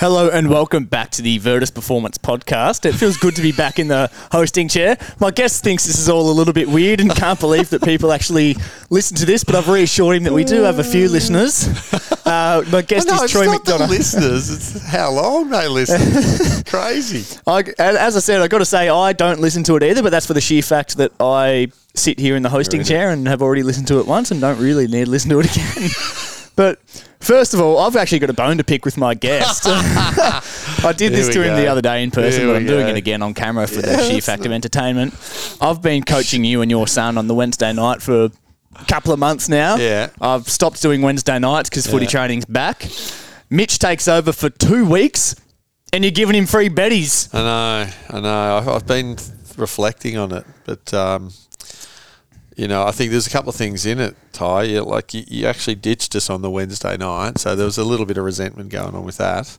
Hello and welcome back to the Virtus Performance Podcast. It feels good to be back in the hosting chair. My guest thinks this is all a little bit weird and can't believe that people actually listen to this, but I've reassured him that we do have a few listeners. Uh, my guest no, is it's Troy not the McDonagh. listeners. It's how long they listen. Crazy. I, as I said, I've got to say I don't listen to it either, but that's for the sheer fact that I sit here in the hosting chair and have already listened to it once and don't really need to listen to it again. but first of all, I've actually got a bone to pick with my guest. I did this to him the other day in person, Here but I'm doing it again on camera for the sheer fact of entertainment. I've been coaching you and your son on the Wednesday night for a couple of months now. Yeah. I've stopped doing Wednesday nights because footy training's back. Mitch takes over for two weeks, and you're giving him free betties. I know. I know. I've, I've been reflecting on it, but um, you know, I think there's a couple of things in it, Ty. You, like you, you actually ditched us on the Wednesday night, so there was a little bit of resentment going on with that.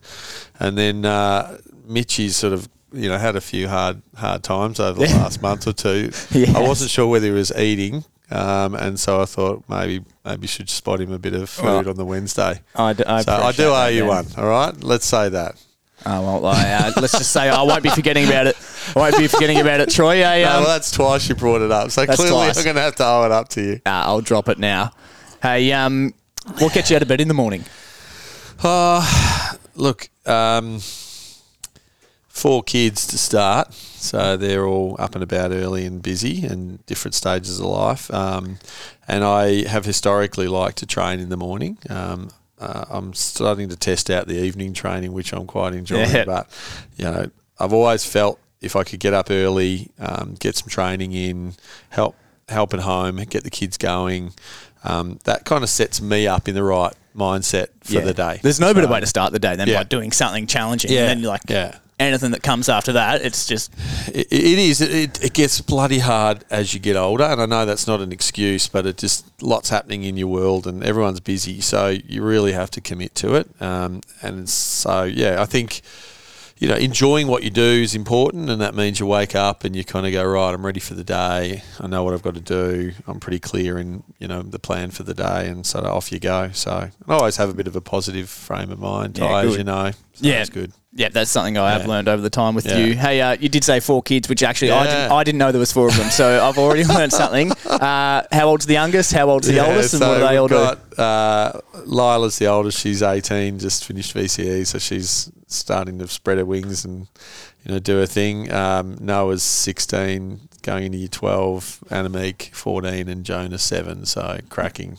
And then uh, Mitchy's sort of. You know, had a few hard hard times over the last month or two. Yes. I wasn't sure whether he was eating, um, and so I thought maybe maybe should spot him a bit of food Well, on the Wednesday. I, d- I So I do owe you one. All right, let's say that. I won't lie. Uh, let's just say I won't be forgetting about it. I won't be forgetting about it, Troy. I, No, um, well, that's twice you brought it up. So clearly twice. I'm going to have to owe it up to you. uh, I'll drop it now. Hey, um, what gets you out of bed in the morning? Uh, look, um, four kids to start. So they're all up and about early and busy and different stages of life. Um, and I have historically liked to train in the morning. Um, uh, I'm starting to test out the evening training, which I'm quite enjoying. Yeah. But, you know, I've always felt if I could get up early, um, get some training in, help help at home, get the kids going, um, that kind of sets me up in the right mindset for the day. There's no better way to start the day than Yeah. by doing something challenging. Yeah. And then you're like, Yeah. Anything that comes after that, it's just It, it is. It, it gets bloody hard as you get older, and I know that's not an excuse, but it just lots happening in your world, and everyone's busy, so you really have to commit to it. Um, and so, yeah, I think you know enjoying what you do is important, and that means you wake up and you kind of go right. I'm ready for the day. I know what I've got to do. I'm pretty clear in you know the plan for the day, and so off you go. So I always have a bit of a positive frame of mind, Yeah, Ty, as you know. So yeah, that's good. Yeah, that's something I have learned over the time with Yeah. you. Hey, uh, you did say four kids, which actually I didn't. I didn't know there was four of them, so I've already learned something. Uh, how old's the youngest? How old's the Yeah, oldest? And so what do they all we've do? Uh, Lila's the oldest. She's 18, just finished VCE, so she's starting to spread her wings and you know do her thing. Um, Noah's 16, going into year 12. Annamiek 14, and Jonah 7. So cracking,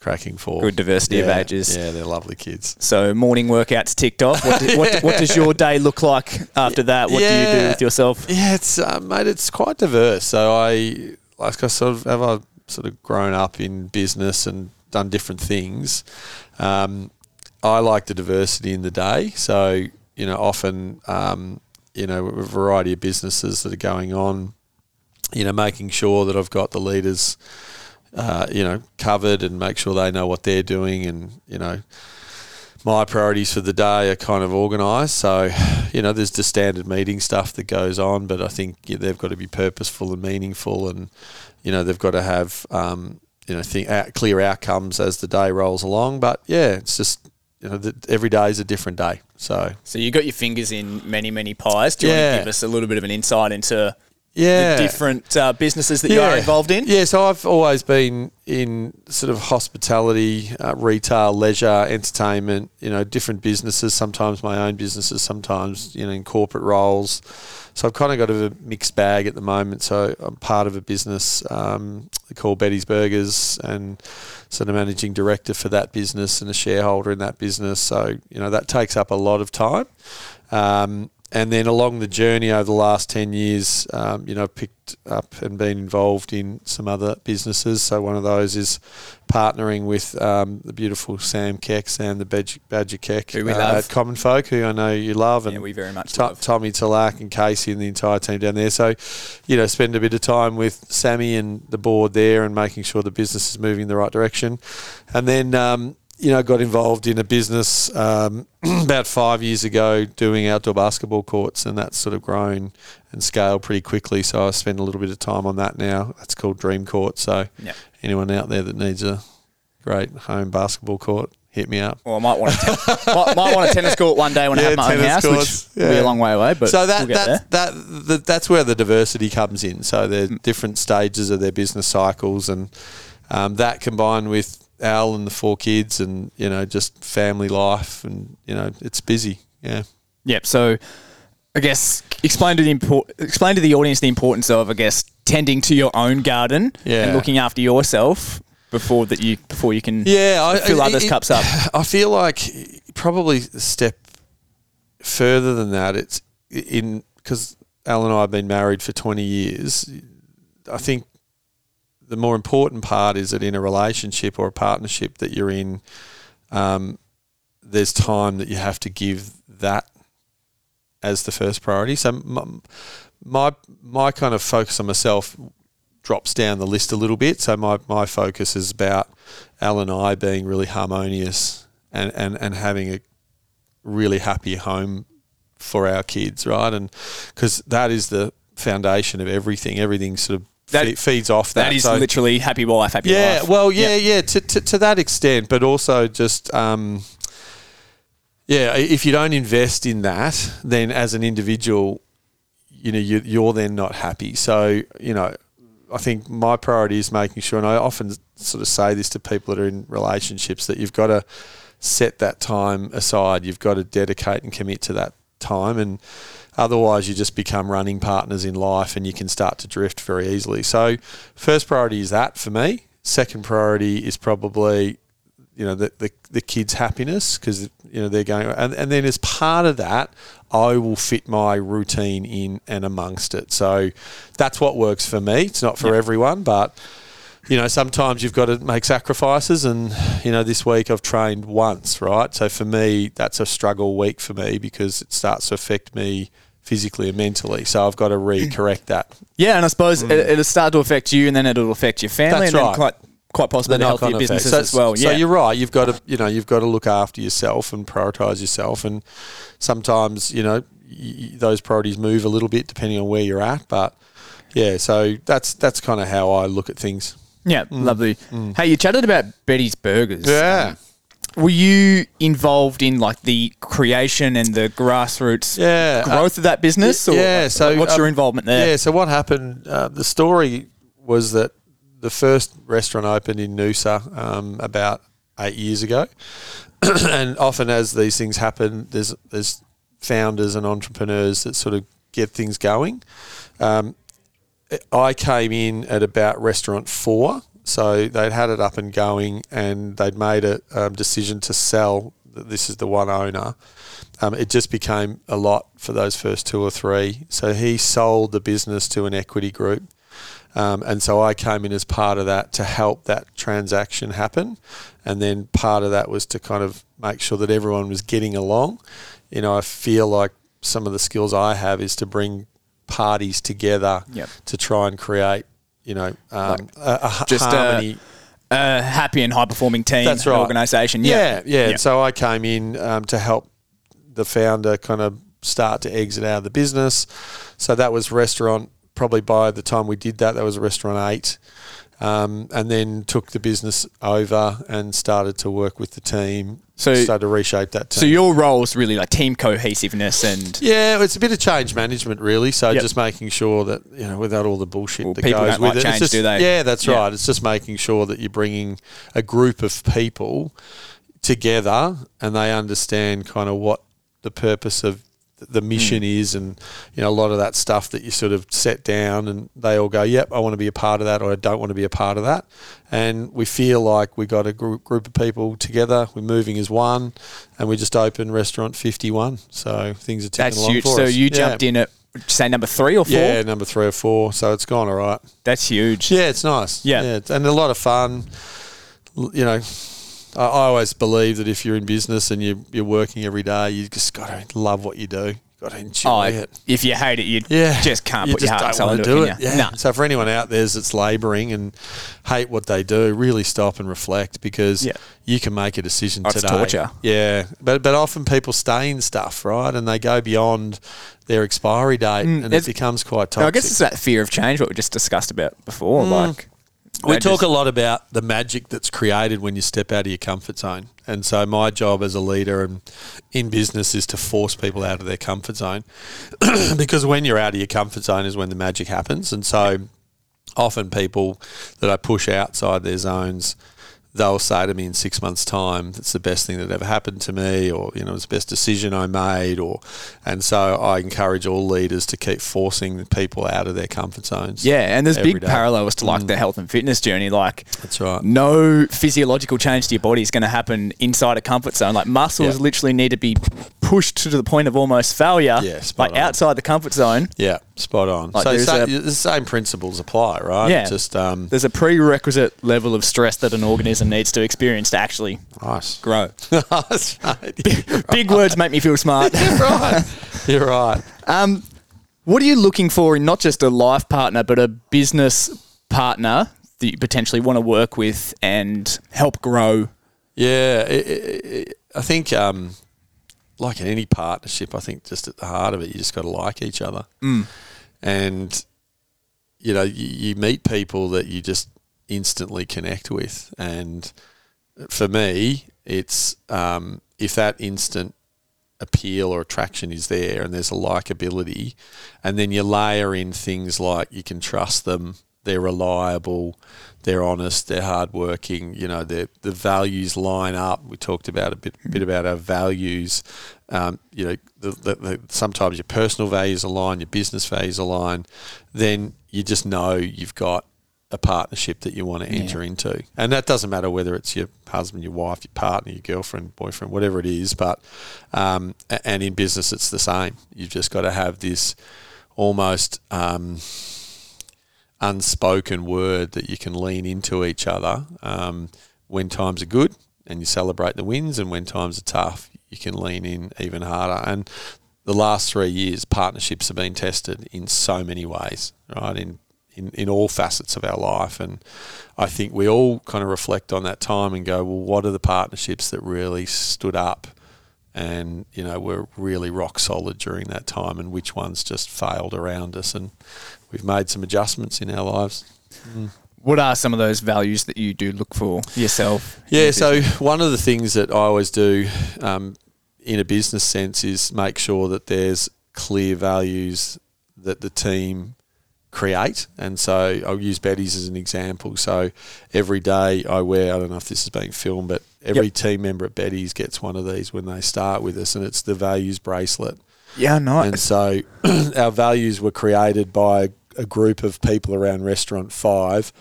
cracking four. Good diversity of ages. Yeah, they're lovely kids. So morning workouts ticked off. What, do, what, what does your day look like after that? What do you do with yourself? Yeah, it's uh, mate, it's quite diverse. So I like I sort of have I sort of grown up in business and done different things. Um, I like the diversity in the day. So you know, often um, you know a variety of businesses that are going on. You know, making sure that I've got the leaders, uh, you know, covered and make sure they know what they're doing, and you know, my priorities for the day are kind of organised. So, you know, there's the standard meeting stuff that goes on, but I think yeah, they've got to be purposeful and meaningful, and you know, they've got to have um, you know think, clear outcomes as the day rolls along. But yeah, it's just you know, every day is a different day. So So you got your fingers in many, many pies. Do you want to give us a little bit of an insight into yeah, the different uh, businesses that you are involved in? Yeah, so I've always been in sort of hospitality, uh, retail, leisure, entertainment. You know, different businesses. Sometimes my own businesses. Sometimes you know in corporate roles. So I've kind of got a mixed bag at the moment. So I'm part of a business um, called Betty's Burgers, and sort of managing director for that business and a shareholder in that business. So you know that takes up a lot of time. Um, and then along the journey over the last 10 years, um, you know, picked up and been involved in some other businesses. So one of those is partnering with um, the beautiful Sam Keck, Sam the Badger, Badger Keck Who we uh, love. at Commonfolk, who I know you love. And Yeah, we very much To- love. Tommy Talak and Casey and the entire team down there. So, you know, spend a bit of time with Sammy and the board there and making sure the business is moving in the right direction. And then, um, you know, got involved in a business um, about five years ago doing outdoor basketball courts, and that's sort of grown and scaled pretty quickly. So I spend a little bit of time on that now. That's called Dream Court. So Yep. anyone out there that needs a great home basketball court, hit me up. Well, I might want a ten- might, might want a tennis court one day when I have my own house, courts, which will be a long way away. But so that we'll that, that that that's where the diversity comes in. So they're different stages of their business cycles, and um, that combined with Al and the four kids, and you know just family life, and you know it's busy. Yeah. Yep. So, I guess explain to the import, explain to the audience the importance of, I guess, tending to your own garden Yeah. and looking after yourself before that you before you can Yeah, I, fill others' it- cups up. I feel like probably a step further than that. It's in because Al and I have been married for twenty years. I think the more important part is that in a relationship or a partnership that you're in, um, there's time that you have to give that as the first priority. So my, my my kind of focus on myself drops down the list a little bit. So my, my focus is about Al and I being really harmonious and, and, and having a really happy home for our kids, right? And because that is the foundation of everything. Everything sort of That- fe- feeds off that. that is So- literally happy wife, happy life. yeah, life. well, Yep. yeah, yeah, to, to, to that extent, but also just, um, yeah, if you don't invest in that, then as an individual, you know, you, you're then not happy. So, you know, I think my priority is making sure, and I often sort of say this to people that are in relationships, that you've got to set that time aside. You've got to dedicate and commit to that time, and otherwise, you just become running partners in life, and you can start to drift very easily. So, first priority is that for me. Second priority is probably you know the the, the kids' happiness because you know they're going and, and then as part of that I will fit my routine in and amongst it so that's what works for me it's not for everyone but you know sometimes you've got to make sacrifices and you know this week I've trained once right so for me that's a struggle week for me because it starts to affect me physically and mentally so I've got to re-correct that Yeah, and I suppose it, it'll start to affect you, and then it'll affect your family, Mm. That's and then right. quite quite possibly the, health of your effect. businesses So- as well. Yeah. So you're right. You've got to, you know, you've got to look after yourself and prioritize yourself. And sometimes, you know, y- those priorities move a little bit depending on where you're at. But yeah, so that's that's kind of how I look at things. yeah, lovely. Hey, you chatted about Betty's Burgers. Mm. Yeah. Were you involved in like the creation and the grassroots Yeah, uh, growth of that business? Or yeah, so, what's your um, involvement there? Yeah, so what happened? Uh, the story was that the first restaurant opened in Noosa um, about eight years ago, and often as these things happen, there's there's founders and entrepreneurs that sort of get things going. Um, I came in at about restaurant four, so they'd had it up and going, and they'd made a um, decision to sell. This is the one owner. Um, it just became a lot for those first two or three. So he sold the business to an equity group. Um, and so I came in as part of that to help that transaction happen. And then part of that was to kind of make sure that everyone was getting along. You know, I feel like some of the skills I have is to bring parties together Yep. to try and create, you know, um, a, a just, uh, harmony. A happy and high performing team, That's right. organisation. Yeah, Yeah, yeah. And So I came in um, to help the founder kind of start to exit out of the business. So that was restaurant. Probably by the time we did that, that was restaurant eight, um, and then took the business over and started to work with the team. So- started to reshape that team. So your role is really like team cohesiveness and Yeah, it's a bit of change management, really. So Yep. just making sure that you know, without all the bullshit Well, that goes with like it, change, just, do they? Yeah, that's Yeah. right. It's just making sure that you're bringing a group of people together and they understand kind of what the purpose of the mission Hmm. is, and you know a lot of that stuff that you sort of set down, and they all go, "Yep, I want to be a part of that," or "I don't want to be a part of that," and we feel like we got a group group of people together. We're moving as one, and we just opened restaurant fifty one. So things are ticking that's along huge. for So us. you Yeah. jumped in at say number three or four. Yeah, number three or four. So it's gone all right. That's huge. Yeah, it's nice. Yeah. it's- and a lot of fun. You know, I, always believe that if you're in business and you, you're working every day, you just got to love what you do. Got to enjoy Oh, it. if you hate it, you Yeah, just can't you put your just heart and don't wanna do it. it. Yeah. No. So for anyone out there that's labouring and hate what they do, really stop and reflect because Yeah. you can make a decision Oh, it's today. torture. Yeah, but but often people stay in stuff right, and they go beyond their expiry date, and it Mm, becomes quite No, toxic. I guess it's that fear of change, what we just discussed about before. Mm. Like, We talk a lot about the magic that's created when you step out of your comfort zone. And so my job as a leader and in business is to force people out of their comfort zone. because when you're out of your comfort zone is when the magic happens. And so often people that I push outside their zones, they'll say to me in six months' time, "It's the best thing that ever happened to me," or you know, "It's the best decision I made," or and so I encourage all leaders to keep forcing people out of their comfort zones. Yeah, and there's big day. Mm. parallels to like the health and fitness journey. Like, That's right. no physiological change to your body is going to happen inside a comfort zone. Like muscles Yeah. literally need to be pushed to the point of almost failure. Yeah, like on. outside the comfort zone, Yeah, spot on. Like so sa- a- the same principles apply, right? Yeah. Just um, there's a prerequisite level of stress that an organism needs to experience to actually nice. grow. Nice, mate. You're Big words make me feel smart. You're right. You're right. Um, what are you looking for in not just a life partner, but a business partner that you potentially want to work with and help grow? Yeah, it, it, it, I think um, like in any partnership, I think just at the heart of it, you just got to like each other, and you know you, you meet people that you just instantly connect with, and for me, it's um, if that instant appeal or attraction is there and there's a likability and then you layer in things like you can trust them they're reliable they're honest they're hardworking you know the the values line up we talked about a bit bit about our values um, you know the, the, the, sometimes your personal values align your business values align then you just know you've got a partnership that you want to enter into. And that doesn't matter whether it's your husband, your wife, your partner, your girlfriend, boyfriend, whatever it is. But, um, and in business, it's the same. You've just got to have this almost um, unspoken word that you can lean into each other um, when times are good and you celebrate the wins, and when times are tough, you can lean in even harder. And the last three years, partnerships have been tested in so many ways, right? In in, in all facets of our life. And I think we all kind of reflect on that time and go, well, what are the partnerships that really stood up and, you know, were really rock solid during that time and which ones just failed around us? And we've made some adjustments in our lives. What are some of those values that you do look for yourself? Yeah, so one of the things that I always do um, in a business sense is make sure that there's clear values that the team create. And so I'll use Betty's as an example. So every day I wear, I don't know if this is being filmed, but every Yep. team member at Betty's gets one of these when they start with us, and it's the values bracelet. Yeah, nice. And so our values were created by a group of people around Restaurant Five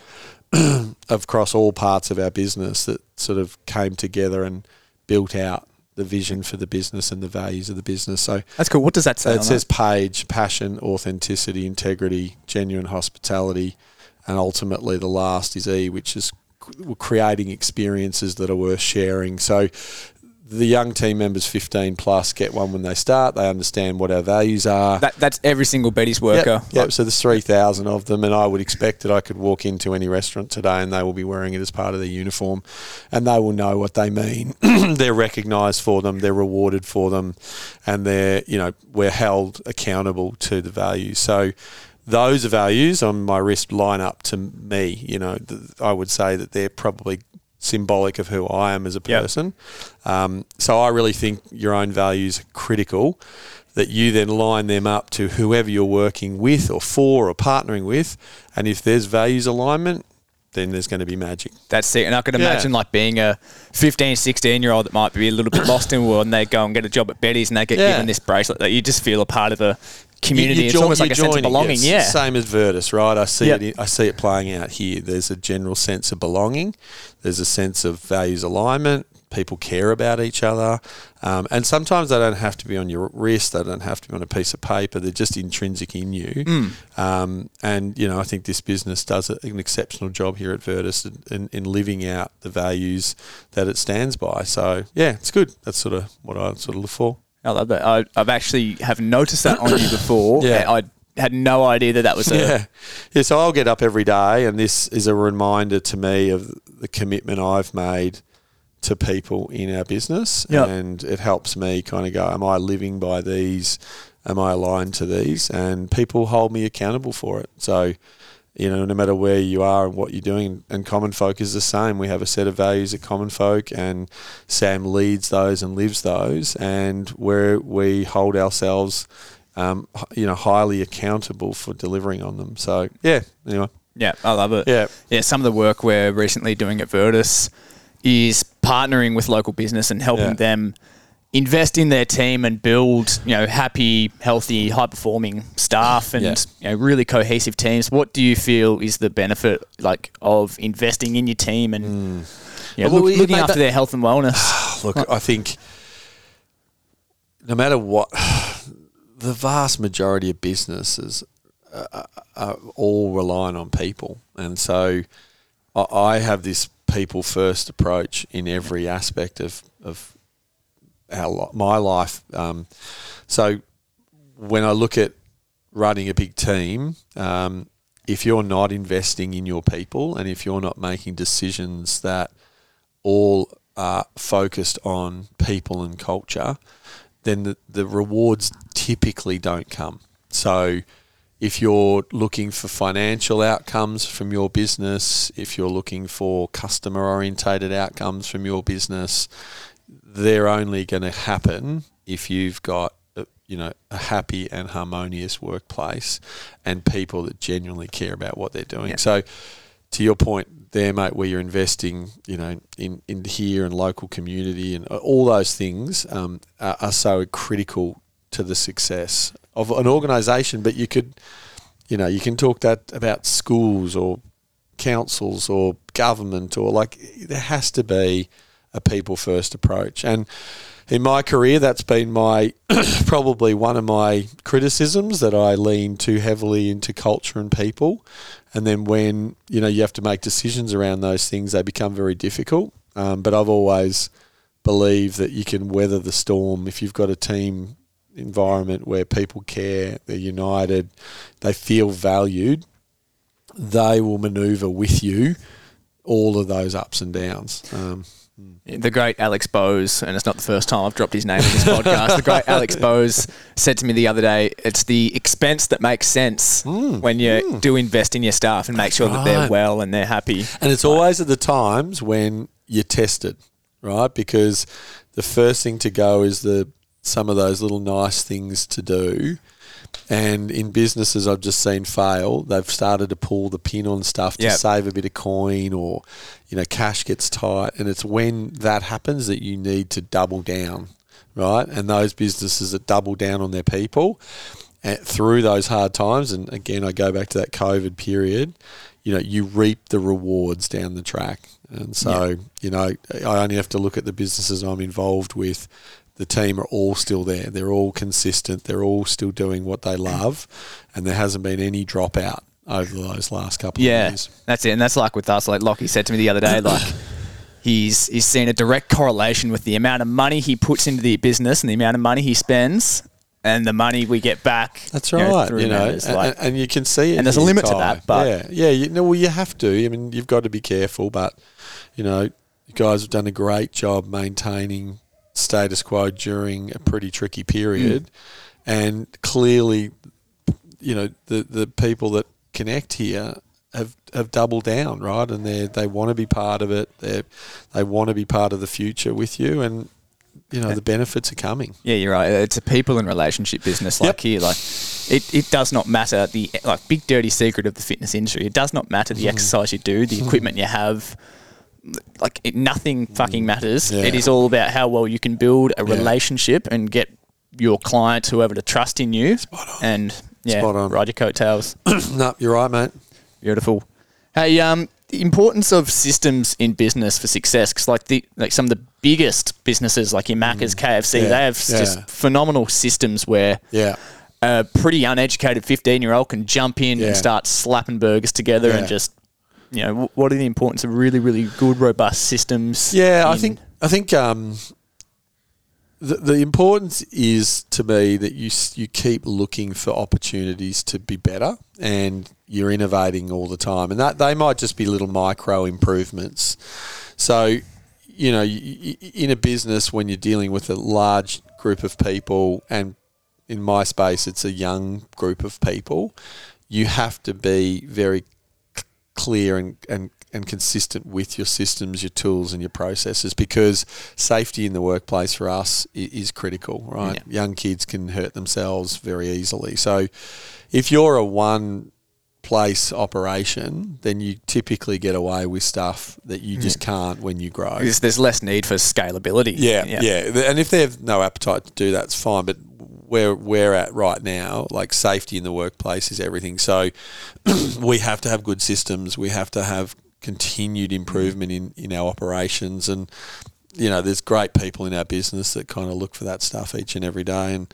across all parts of our business that sort of came together and built out the vision for the business and the values of the business. So That's cool. What does that say? it says page, passion, authenticity, integrity, genuine hospitality, and ultimately the last is E, which is creating experiences that are worth sharing. So the young team members 15 plus get one when they start. They understand what our values are. that? that? That's every single Betty's worker. Yep, yep. So there's 3,000 of them, and I would expect that I could walk into any restaurant today and they will be wearing it as part of their uniform and they will know what they mean. they're recognised for them, they're rewarded for them, and they're, you know, we're held accountable to the values. So those values on my wrist line up to me. You know, th- I would say that they're probably symbolic of who I am as a Yep. person. Um, so I really think your own values are critical. That you then line them up to whoever you're working with or for or partnering with, and if there's values alignment, then there's going to be magic. That's it. And I Yeah. imagine like being a 15, 16 year old that might be a little bit lost in the world and they go and get a job at Betty's and they get Yeah. given this bracelet that you just feel a part of a community. You- you it's join- almost like a sense of belonging. Yeah. Same as Virtus, right? I see Yep. it. I see it playing out here. There's a general sense of belonging. There's a sense of values alignment. People care about each other, um, and sometimes they don't have to be on your wrist. They don't have to be on a piece of paper. They're just intrinsic in you. Hmm. Um, and you know, I think this business does an exceptional job here at Virtus in, in, in living out the values that it stands by. So yeah, it's good. That's sort of what I sort of look for. I love that. I, I've actually have noticed that on you before. Yeah. I had no idea that that was a. Yeah. Yeah. So I'll get up every day, and this is a reminder to me of the commitment I've made to people in our business. Yep. And it helps me kind of go, Am I living by these? Am I aligned to these? And people hold me accountable for it. So, you know, no matter where you are and what you're doing. And Commonfolk is the same. We have a set of values at Commonfolk, and Sam leads those and lives those, and where we hold ourselves, um, you know, highly accountable for delivering on them. So yeah, anyway, Yeah, I love it. Yeah. Yeah, some of the work we're recently doing at Virtus is partnering with local business and helping Yeah. them invest in their team and build, you know, happy, healthy, high performing staff and Yeah. you know, really cohesive teams. What do you feel is the benefit like of investing in your team and hmm. you know, Well, look- looking after that- their health and wellness? Look, I think no matter what, the vast majority of businesses are, are all relying on people, and so I, I have this people first approach in every aspect of of our my life. Um, so when I look at running a big team, um, if you're not investing in your people and if you're not making decisions that all are focused on people and culture, then the, the rewards typically don't come. So if you're looking for financial outcomes from your business, if you're looking for customer orientated outcomes from your business, they're only going to happen if you've got a, you know a happy and harmonious workplace and people that genuinely care about what they're doing. Yeah. So to your point there, mate, where you're investing, you know, in, in here and local community and all those things um, are, are so critical to the success of an organisation. But you could, you know, you can talk that about schools or councils or government or like there has to be a people first approach. And in my career that's been my probably one of my criticisms that I lean too heavily into culture and people. And then when you know you have to make decisions around those things they become very difficult. Um, but I've always believed that you can weather the storm. If you've got a team environment where people care they're united they feel valued they will maneuver with you all of those ups and downs. Um, Mm. The great Alex Bose, and it's not the first time I've dropped his name in this podcast. The great Alex Bose said to me the other day, "It's the expense that makes sense mm. when you mm. do invest in your staff and make sure that they're right. well and they're happy." and it's always at the times when you're tested, right? Because the first thing to go is the some of those little nice things to do. And in businesses I've just seen fail, they've started to pull the pin on stuff to Yep. save a bit of coin or, you know, cash gets tight. And it's when that happens that you need to double down, right? And those businesses that double down on their people uh, through those hard times, and again, I go back to that COVID period, you know, you reap the rewards down the track. And so, you know, I only have to look at the businesses I'm involved with. The team are all still there. They're all consistent. They're all still doing what they love, and there hasn't been any dropout over those last couple Yeah, of years. that's it, and that's like with us. Like Lockie said to me the other day, like he's he's seen a direct correlation with the amount of money he puts into the business and the amount of money he spends, and the money we get back. That's you know, right. through You know, and, Like, and you can see it. And there's a limit to that, but- yeah, yeah. You know, well, you have to. I mean, you've got to be careful, but you know, you guys have done a great job maintaining status quo during a pretty tricky period, and clearly, you know, the the people that connect here. Have, have doubled down right and they they want to be part of it they they want to be part of the future with you and you know the benefits are coming Yeah, you're right. It's a people and relationship business. Like Yep. here, like it, it does not matter the like big dirty secret of the fitness industry. It does not matter Mm-hmm. the exercise you do, the equipment you have. Like it, nothing fucking matters. Mm. Yeah. It is all about how well you can build a Yeah. relationship and get your clients, whoever, to trust in you. on. And yeah, Spot on. ride your coattails. no you're right mate Beautiful. Hey, um, the importance of systems in business for success, because like the like some of the biggest businesses, like your Macca's, KFC, Mm. Yeah, they have yeah. just phenomenal systems where yeah a pretty uneducated fifteen year old can jump in Yeah. and start slapping burgers together Yeah. and just, you know, what are the importance of really, really good, robust systems? Yeah, I think I think um, the the importance is to me that you you keep looking for opportunities to be better, and you're innovating all the time, and that they might just be little micro improvements. So, you know, in a business when you're dealing with a large group of people, and in my space, it's a young group of people, you have to be very clear and, and and consistent with your systems, your tools, and your processes because safety in the workplace for us is critical, right? Yeah. Young kids can hurt themselves very easily. So if you're a one place operation, then you typically get away with stuff that you just can't when you grow. There's, there's less need for scalability. Yeah, yeah, yeah. And if they have no appetite to do that, it's fine. But where we're at right now, like safety in the workplace is everything. So we have to have good systems. We have to have continued improvement in, in our operations and you know there's great people in our business that kind of look for that stuff each and every day and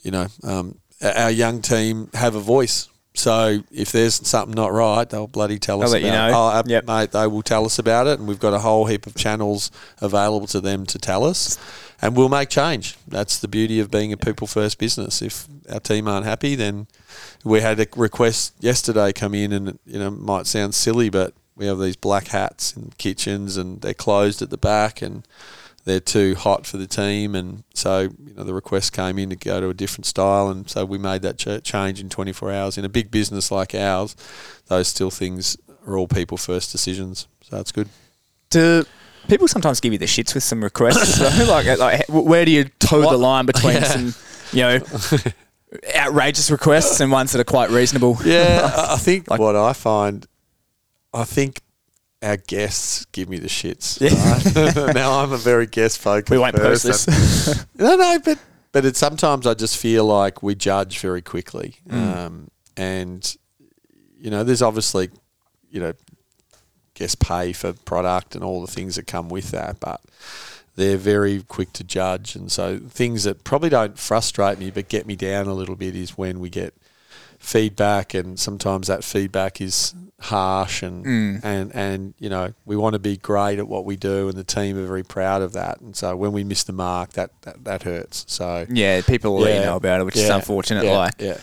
you know um, our young team have a voice so if there's something not right, they'll bloody tell us I'll about you know. it. Oh, yep. mate, they will tell us about it, and we've got a whole heap of channels available to them to tell us, and we'll make change. That's the beauty of being a people first business. If our team aren't happy, then we had a request yesterday come in, and you know might sound silly, but we have these black hats in kitchens, and they're closed at the back, and they're too hot for the team, and so you know the request came in to go to a different style, and so we made that ch- change in 24 hours. In a big business like ours, those still things are all people first decisions, so that's good. Do people sometimes give you the shits with some requests? like, uh, like, where do you toe what? the line between yeah. some, you know? outrageous requests and ones that are quite reasonable. Yeah, I think like, what I find, I think our guests give me the shits. Yeah. Right? now I'm a very guest focused. We won't person. post this. no, no, but but it, sometimes I just feel like we judge very quickly, mm. um, and you know, there's obviously you know, guests pay for product and all the things that come with that, but they're very quick to judge, and so things that probably don't frustrate me but get me down a little bit is when we get feedback, and sometimes that feedback is harsh, and mm. and and you know we want to be great at what we do, and the team are very proud of that. And so when we miss the mark, that that, that hurts. So yeah, people will yeah. about it, which yeah. is unfortunate. Yeah. Like yeah,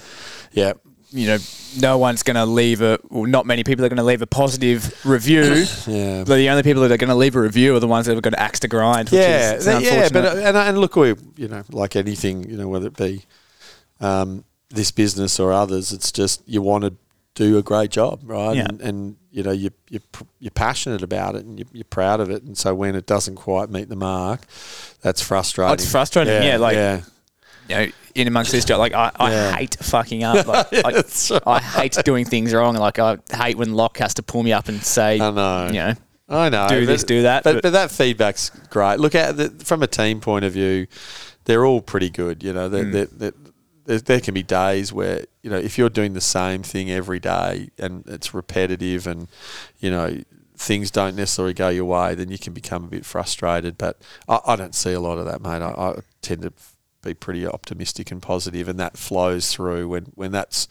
yeah. You know, no one's going to leave a. Well, not many people are going to leave a positive review. yeah. But the only people that are going to leave a review are the ones that have got an axe to grind. yeah, is, yeah. But and and look, we you know like anything, you know whether it be. Um, this business or others. It's just you want to do a great job, right? Yeah. And, and you know you you you're passionate about it and you're, you're, proud of it. And so when it doesn't quite meet the mark, that's frustrating. Oh, it's frustrating. Yeah, yeah like. Yeah. You know, in amongst this job, like I, I yeah. hate fucking up. Like, yeah, right. I hate doing things wrong. Like I hate when Locke has to pull me up and say, I know, you know, I know, do but, this, do that. But, but, but that feedback's great. Look at the, from a team point of view, they're all pretty good. You know, they're, mm. they're, they're there, there can be days where you know if you're doing the same thing every day and it's repetitive and you know things don't necessarily go your way, then you can become a bit frustrated. But I, I don't see a lot of that, mate. I, I, tend to be pretty optimistic and positive, and that flows through when, when that's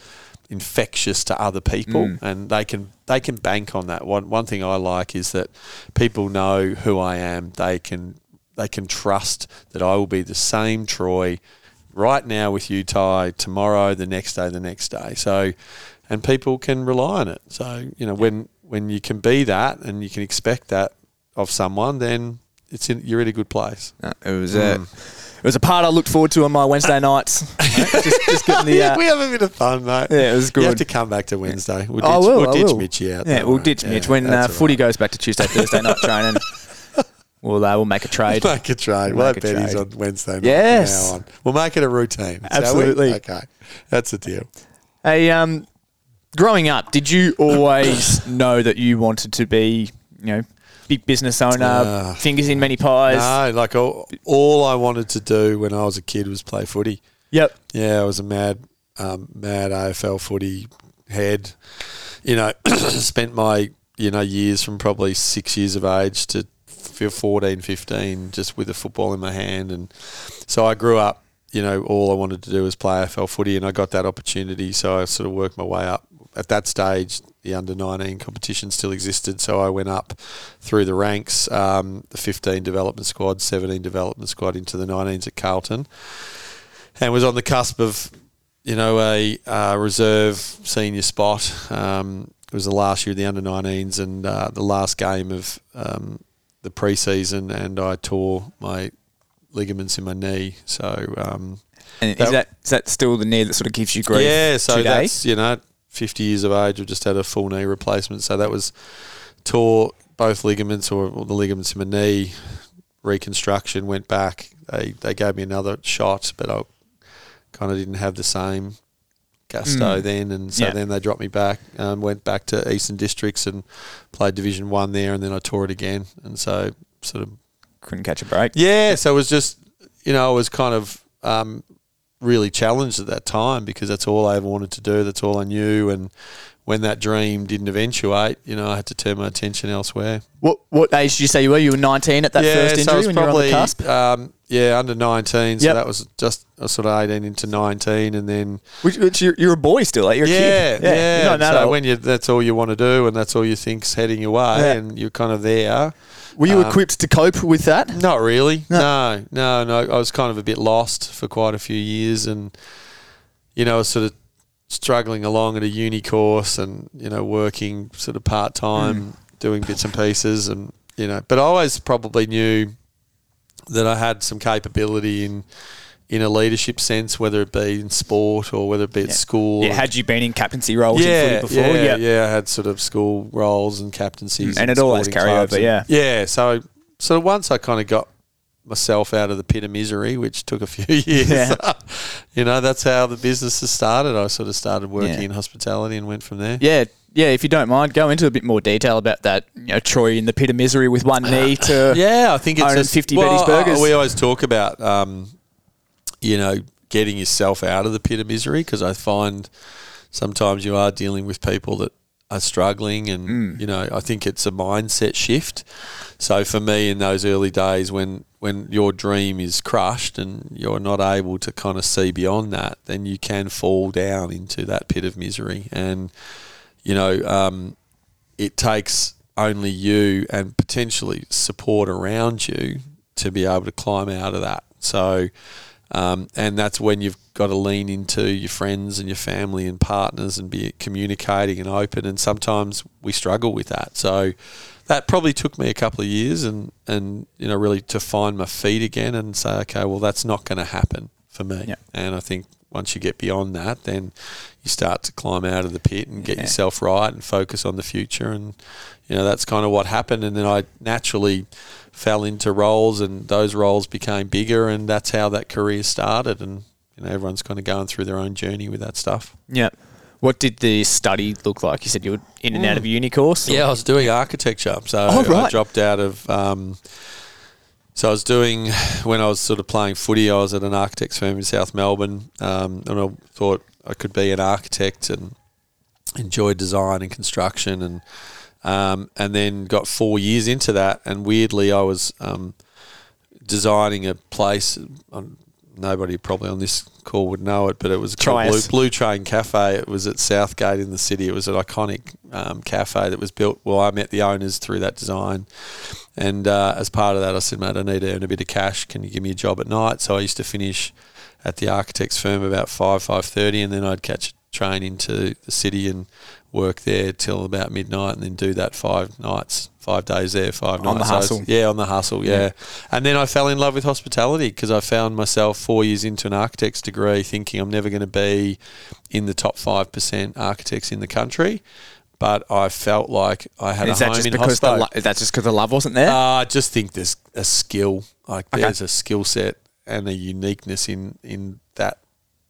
infectious to other people, mm. and they can they can bank on that. One one thing I like is that people know who I am. They can they can trust that I will be the same Troy right now with you, Ty, tomorrow, the next day, the next day. So, and people can rely on it. So, you know, when when you can be that and you can expect that of someone, then it's in, you're in a good place. It was mm. a it was a part I looked forward to on my Wednesday nights. just, just getting the, uh, we have a bit of fun, mate. Yeah, it was good. You have to come back to Wednesday. We'll ditch, I will, we'll ditch will. Mitchy out. Yeah, we'll ditch Mitch when uh, footy goes back to Tuesday, Thursday night training. We'll uh, we'll make a trade. make a trade. We'll, we'll have Betty's on Wednesday night. Yes. On. We'll make it a routine. Absolutely. Okay. That's the deal. Hey, um, growing up, did you always know that you wanted to be, you know, big business owner, uh, fingers in many pies? No, like all, all I wanted to do when I was a kid was play footy. Yep. Yeah, I was a mad, um, mad AFL footy head. You know, spent my you know years from probably six years of age to 14, 15, just with a football in my hand. And so I grew up, you know, all I wanted to do was play AFL footy, and I got that opportunity. So I sort of worked my way up. At that stage, the under 19 competition still existed, so I went up through the ranks, um, the 15 development squad, 17 development squad into the 19s at Carlton, and was on the cusp of, you know, a uh, reserve senior spot. Um, it was the last year of the under 19s and uh, the last game of um, the preseason, and I tore my ligaments in my knee. So, um, and is that is that still the knee that sort of gives you grief? Yeah, so today? that's you know 50 years of age. I've just had a full knee replacement, so that was tore both ligaments or, or the ligaments in my knee. Reconstruction went back. They they gave me another shot, but I kind of didn't have the same gusto Mm. then, and so Yeah. then they dropped me back. Um, went back to Eastern Districts and played Division One there, and then I tore it again, and so sort of Couldn't catch a break. yeah. So it was just you know I was kind of um, really challenged at that time because that's all I ever wanted to do. That's all I knew, and when that dream didn't eventuate, you know, I had to turn my attention elsewhere. What what age did you say you were? You were 19 at that first so injury was when you were on the cusp? Um, yeah, under 19. So Yep. that was just sort of 18 into 19. And then, Which, which you're, you're a boy still, like you're a yeah, kid. yeah. You're not so adult. when you, that's all you want to do and that's all you think's heading your way Yeah. and you're kind of there. were you um, equipped to cope with that? Not really. No. No. no, no, I was kind of a bit lost for quite a few years, and you know, sort of struggling along at a uni course, and you know, working sort of part time, doing bits and pieces, and you know, but I always probably knew that I had some capability in in a leadership sense, whether it be in sport or whether it be at Yeah. school. Yeah, had you been in captaincy roles yeah, before? Yeah, yeah, I had sort of school roles and captaincies, Mm, and in it sporting clubs and- yeah. yeah. So, so once I kind of got myself out of the pit of misery, which took a few years, Yeah. you know, that's how the business has started. I sort of started working Yeah. in hospitality and went from there. Yeah, yeah. If you don't mind, go into a bit more detail about that. You know, Troy in the pit of misery with one knee to Yeah, I think it's just 50 well, Betty's Burgers. we always talk about, um, you know, getting yourself out of the pit of misery because I find sometimes you are dealing with people that are struggling, and Mm. you know, I think it's a mindset shift. So for me, in those early days, when when your dream is crushed and you're not able to kind of see beyond that, then you can fall down into that pit of misery, and you know, um, it takes only you and potentially support around you to be able to climb out of that. So, um, and that's when you've got to lean into your friends and your family and partners and be communicating and open. And sometimes we struggle with that. So that probably took me a couple of years and, and you know, really to find my feet again and say, okay, well, that's not going to happen for me. Yeah. And I think once you get beyond that, then you start to climb out of the pit and get Yeah. yourself right and focus on the future. And, you know, that's kind of what happened. And then I naturally fell into roles and those roles became bigger. And that's how that career started. And, you know, everyone's kind of going through their own journey with that stuff. yeah. What did the study look like? You said you were in and out of uni course. or- Yeah, I was doing architecture. So Oh, I dropped out of. Um, so I was doing when I was sort of playing footy. I was at an architect's firm in South Melbourne, um, and I thought I could be an architect and enjoy design and construction, and um, and then got four years into that, and weirdly I was um, designing a place. Um, nobody probably on this call would know it, but it was called Blue. Blue Train Cafe. It was at Southgate in the city. It was an iconic um, cafe that was built. Well, I met the owners through that design, and uh, as part of that, I said, "Mate, I need to earn a bit of cash. Can you give me a job at night?" So I used to finish at the architect's firm about five five thirty, and then I'd catch a train into the city and work there till about midnight, and then do that five nights, five days there, five On the nights. So it's- hustle. yeah, on the hustle. Yeah. And then I fell in love with hospitality because I found myself four years into an architect's degree thinking I'm never going to be in the top 5% architects in the country. But I felt like I had Is a that home just in because the hospo. lo- is that just because the love wasn't there? Uh, I just think there's a skill, like Okay. there's a skill set and a uniqueness in in that.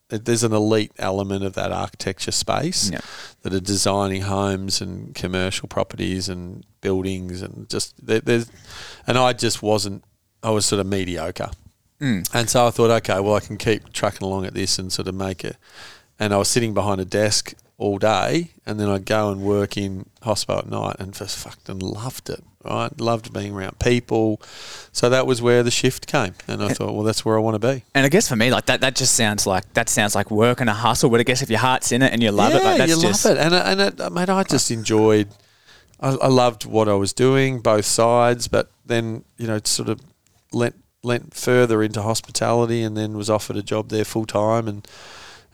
There's an elite element of that architecture space Yeah. that are designing homes and commercial properties and buildings and just there, there's, and I just wasn't. I was sort of mediocre, Mm. and so I thought, okay, well, I can keep trucking along at this and sort of make it. And I was sitting behind a desk all day, and then I'd go and work in hospital at night, and just fucking loved it. Right, loved being around people. So that was where the shift came, and I thought, well, that's where I want to be. And I guess for me, like that, that just sounds like that sounds like work and a hustle. But I guess if your heart's in it and you love yeah, it, like that's you just love it, and I- and it, mate, I just enjoyed. I, I loved what I was doing, both sides, but then you know, sort of lent lent further into hospitality, and then was offered a job there full time, and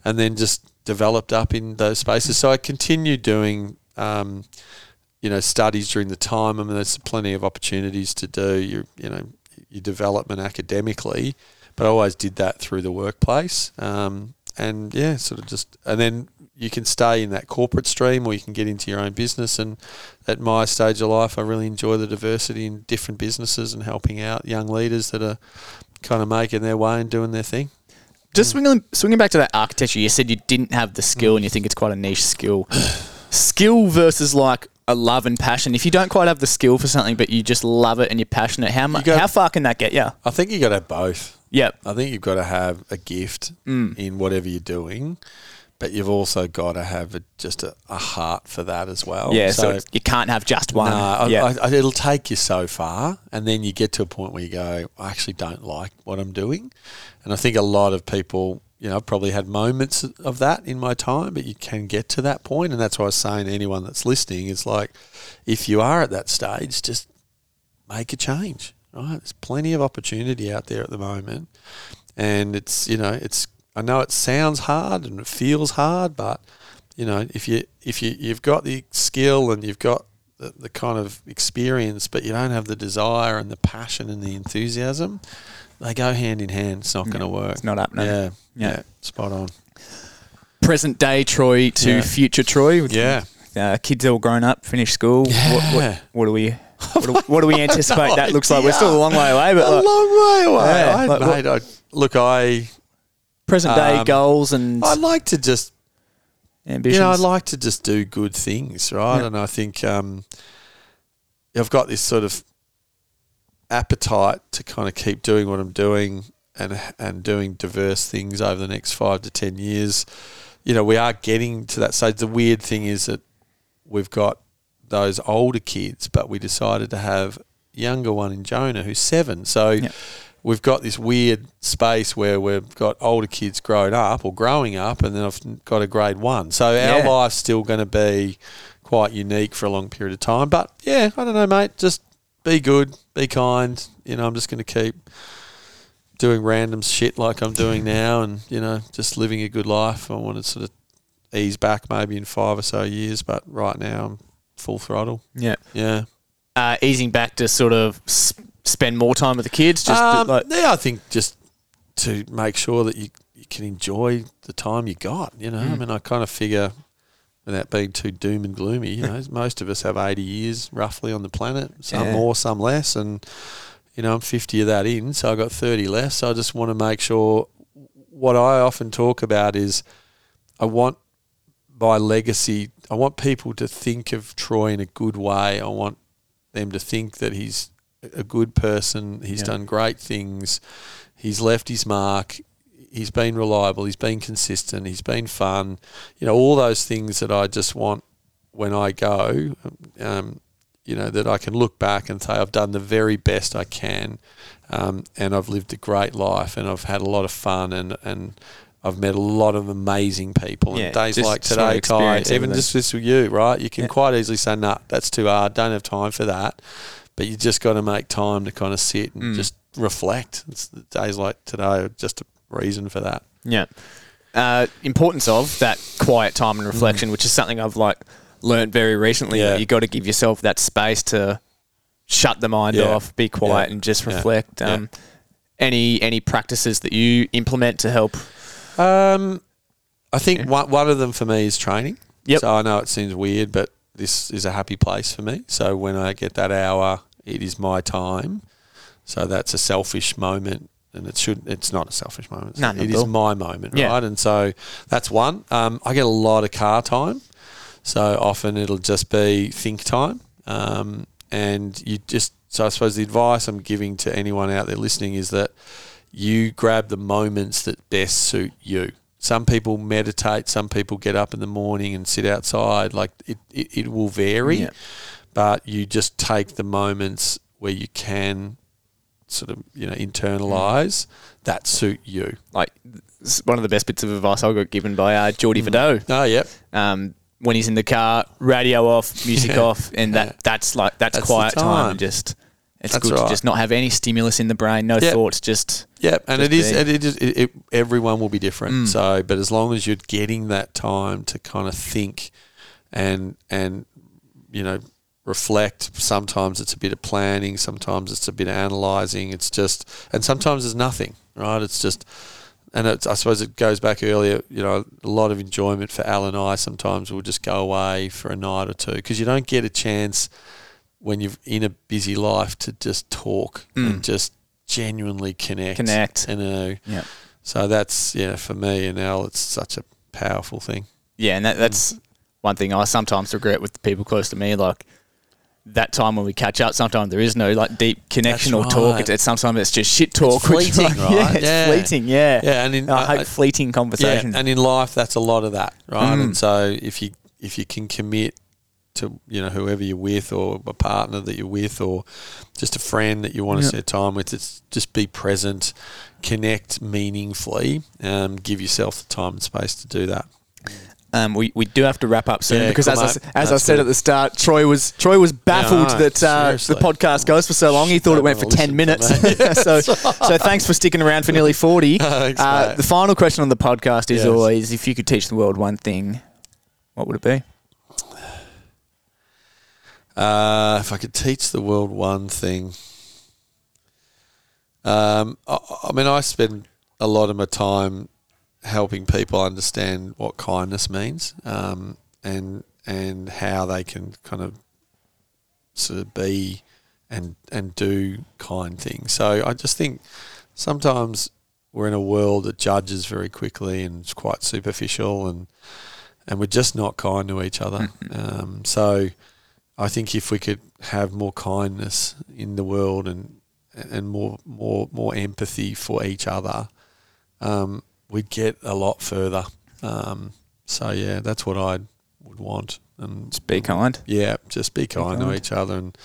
and then just developed up in those spaces. So I continued doing. Um, you know, studies during the time. I mean, there's plenty of opportunities to do your, you know, your development academically, but I always did that through the workplace. Um, and yeah, sort of just, and then you can stay in that corporate stream or you can get into your own business. And at my stage of life, I really enjoy the diversity in different businesses and helping out young leaders that are kind of making their way and doing their thing. Just swinging, swinging back to that architecture, you said you didn't have the skill and you think it's quite a niche skill. skill versus like a love and passion. If you don't quite have the skill for something, but you just love it and you're passionate, how much? go- How far can that get you? I think you got to have both. Yep. I think you've got to have a gift mm. in whatever you're doing, but you've also got to have a, just a, a heart for that as well. Yeah. So, it's- you can't have just one. No, I, yeah. I, I, it'll take you so far, and then you get to a point where you go, I actually don't like what I'm doing, and I think a lot of people, you know, I've probably had moments of that in my time, but you can get to that point, and that's why I was saying to anyone that's listening, is like, if you are at that stage, just make a change. Right, there's plenty of opportunity out there at the moment, and it's you know it's I know it sounds hard and it feels hard, but you know if you if you you've got the skill and you've got the, the kind of experience, but you don't have the desire and the passion and the enthusiasm, they go hand in hand. It's not going to work. it's not happening. Yeah, Yeah. yeah, spot on. Present day Troy to Yeah. future Troy. with, Yeah. Uh, kids all grown up, finished school. What, Yeah. what, what do we? What do, what do we anticipate that looks like? We're still a long way away, but a like, long way away. Yeah, I, like mate, I, look, I present day Um, goals and I like to just ambitions. You know, I like to just do good things, right? And I think um, I've got this sort of appetite to kind of keep doing what I'm doing and and doing diverse things over the next five to ten years. You know, we are getting to that stage. The weird thing is that we've got those older kids, but we decided to have younger one in Jonah who's seven. So. We've got this weird space where we've got older kids grown up or growing up, and then I've got a grade one. So our Yeah. life's still going to be quite unique for a long period of time. But yeah, I don't know, mate. Just be good, be kind. You know, I'm just going to keep doing random shit like I'm doing now, and you know, just living a good life. I want to sort of ease back maybe in five or so years, but right now I'm full throttle. yeah, Yeah. uh, easing back to sort of spend more time with the kids. Just Um, like, yeah, I think just to make sure that you, you can enjoy the time you got. You know, I mean, I kind of figure, without being too doom and gloomy, you know, most of us have 80 years roughly on the planet, some Yeah. more, some less. And, you know, I'm 50 of that in, so I've got 30 left. So I just want to make sure what I often talk about is I want my legacy, I want people to think of Troy in a good way. I want them to think that he's a good person. He's Yeah. done great things. He's left his mark. He's been reliable. He's been consistent. He's been fun. You know, all those things that I just want when I go, um, you know, that I can look back and say, I've done the very best I can. Um, and I've lived a great life and I've had a lot of fun and, and I've met a lot of amazing people. Yeah, and days like today, Kai, even just this with you, right? You can Yeah. quite easily say, nah, that's too hard. Don't have time for that. But you just got to make time to kind of sit and Mm. just reflect. It's, days like today are just a reason for that. Yeah. Uh, importance of that quiet time and reflection, Mm. which is something I've like learned very recently. Yeah. You got to give yourself that space to shut the mind Yeah. off, be quiet, Yeah. and just reflect. Yeah. Um, Any any practices that you implement to help? Um, I think one, one of them for me is training. Yep. So I know it seems weird, but this is a happy place for me. So when I get that hour, it is my time. So that's a selfish moment, and it should. It's not a selfish moment. No, it is my moment, Yeah. right? And so that's one. Um, I get a lot of car time. So often it'll just be think time. Um, and you just, so I suppose the advice I'm giving to anyone out there listening is that you grab the moments that best suit you. Some people meditate, some people get up in the morning and sit outside. Like it, it, it will vary, Yeah. but you just take the moments where you can sort of, you know, internalize that suit you. Like one of the best bits of advice I got given by uh, Geordie. Oh, yep. Um, when he's in the car, radio off, music Yeah. off, and that that's like that's, That's quiet time. time. and Just it's That's good right. to just not have any stimulus in the brain, no Yep. thoughts, just Yep, and Just it is. be. It, it is it, it, everyone will be different. Mm. So, but as long as you're getting that time to kind of think, and and you know reflect. Sometimes it's a bit of planning. Sometimes it's a bit of analysing. It's just, and sometimes there's nothing. Right? It's just and it's, I suppose it goes back earlier. You know, a lot of enjoyment for Al and I. Sometimes we'll just go away for a night or two because you don't get a chance when you're in a busy life to just talk and just genuinely connect. Connect. And uh, Yeah. so that's yeah for me and Al. It's such a powerful thing. Yeah, and that, that's one thing I sometimes regret with the people close to me. Like that time when we catch up, sometimes there is no like deep connection or talk. It's, it's sometimes it's just shit talk. which, fleeting, like, right? Yeah, it's Yeah. fleeting. Yeah, Yeah, and in- I hate I- fleeting conversations. Yeah, and in life, that's a lot of that, right? Mm. And so if you if you can commit to you know whoever you're with, or a partner that you're with, or just a friend that you want to Yeah. spend time with, it's just be present, connect meaningfully, um, give yourself the time and space to do that. Um, we, we do have to wrap up soon Yeah, because as I, as I said good. at the start, Troy was Troy was baffled know, that uh, the podcast goes for so long. He thought it went for ten minutes. so so thanks for sticking around for nearly forty. Thanks, uh, the final question on the podcast is Yes. always: if you could teach the world one thing, what would it be? Uh, if I could teach the world one thing, um, I, I mean, I spend a lot of my time helping people understand what kindness means, um, and and how they can kind of sort of be and and do kind things. So I just think sometimes we're in a world that judges very quickly and it's quite superficial, and and we're just not kind to each other. um, so. I think if we could have more kindness in the world and and more more more empathy for each other, um, we'd get a lot further. Um, so yeah, that's what I would want. And Just be kind. yeah, just be kind to kind. each other and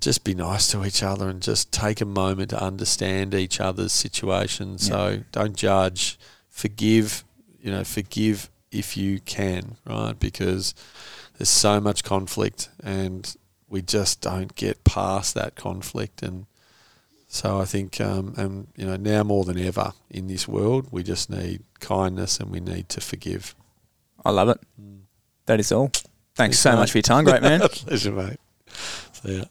just be nice to each other and just take a moment to understand each other's situation. So don't judge, forgive, you know, forgive if you can, right? Because there's so much conflict and we just don't get past that conflict and so I think um, and you know now more than ever in this world we just need kindness and we need to forgive. I love it. That is all. Thanks Thanks, so mate. much for your time, great man. Pleasure, mate. See ya.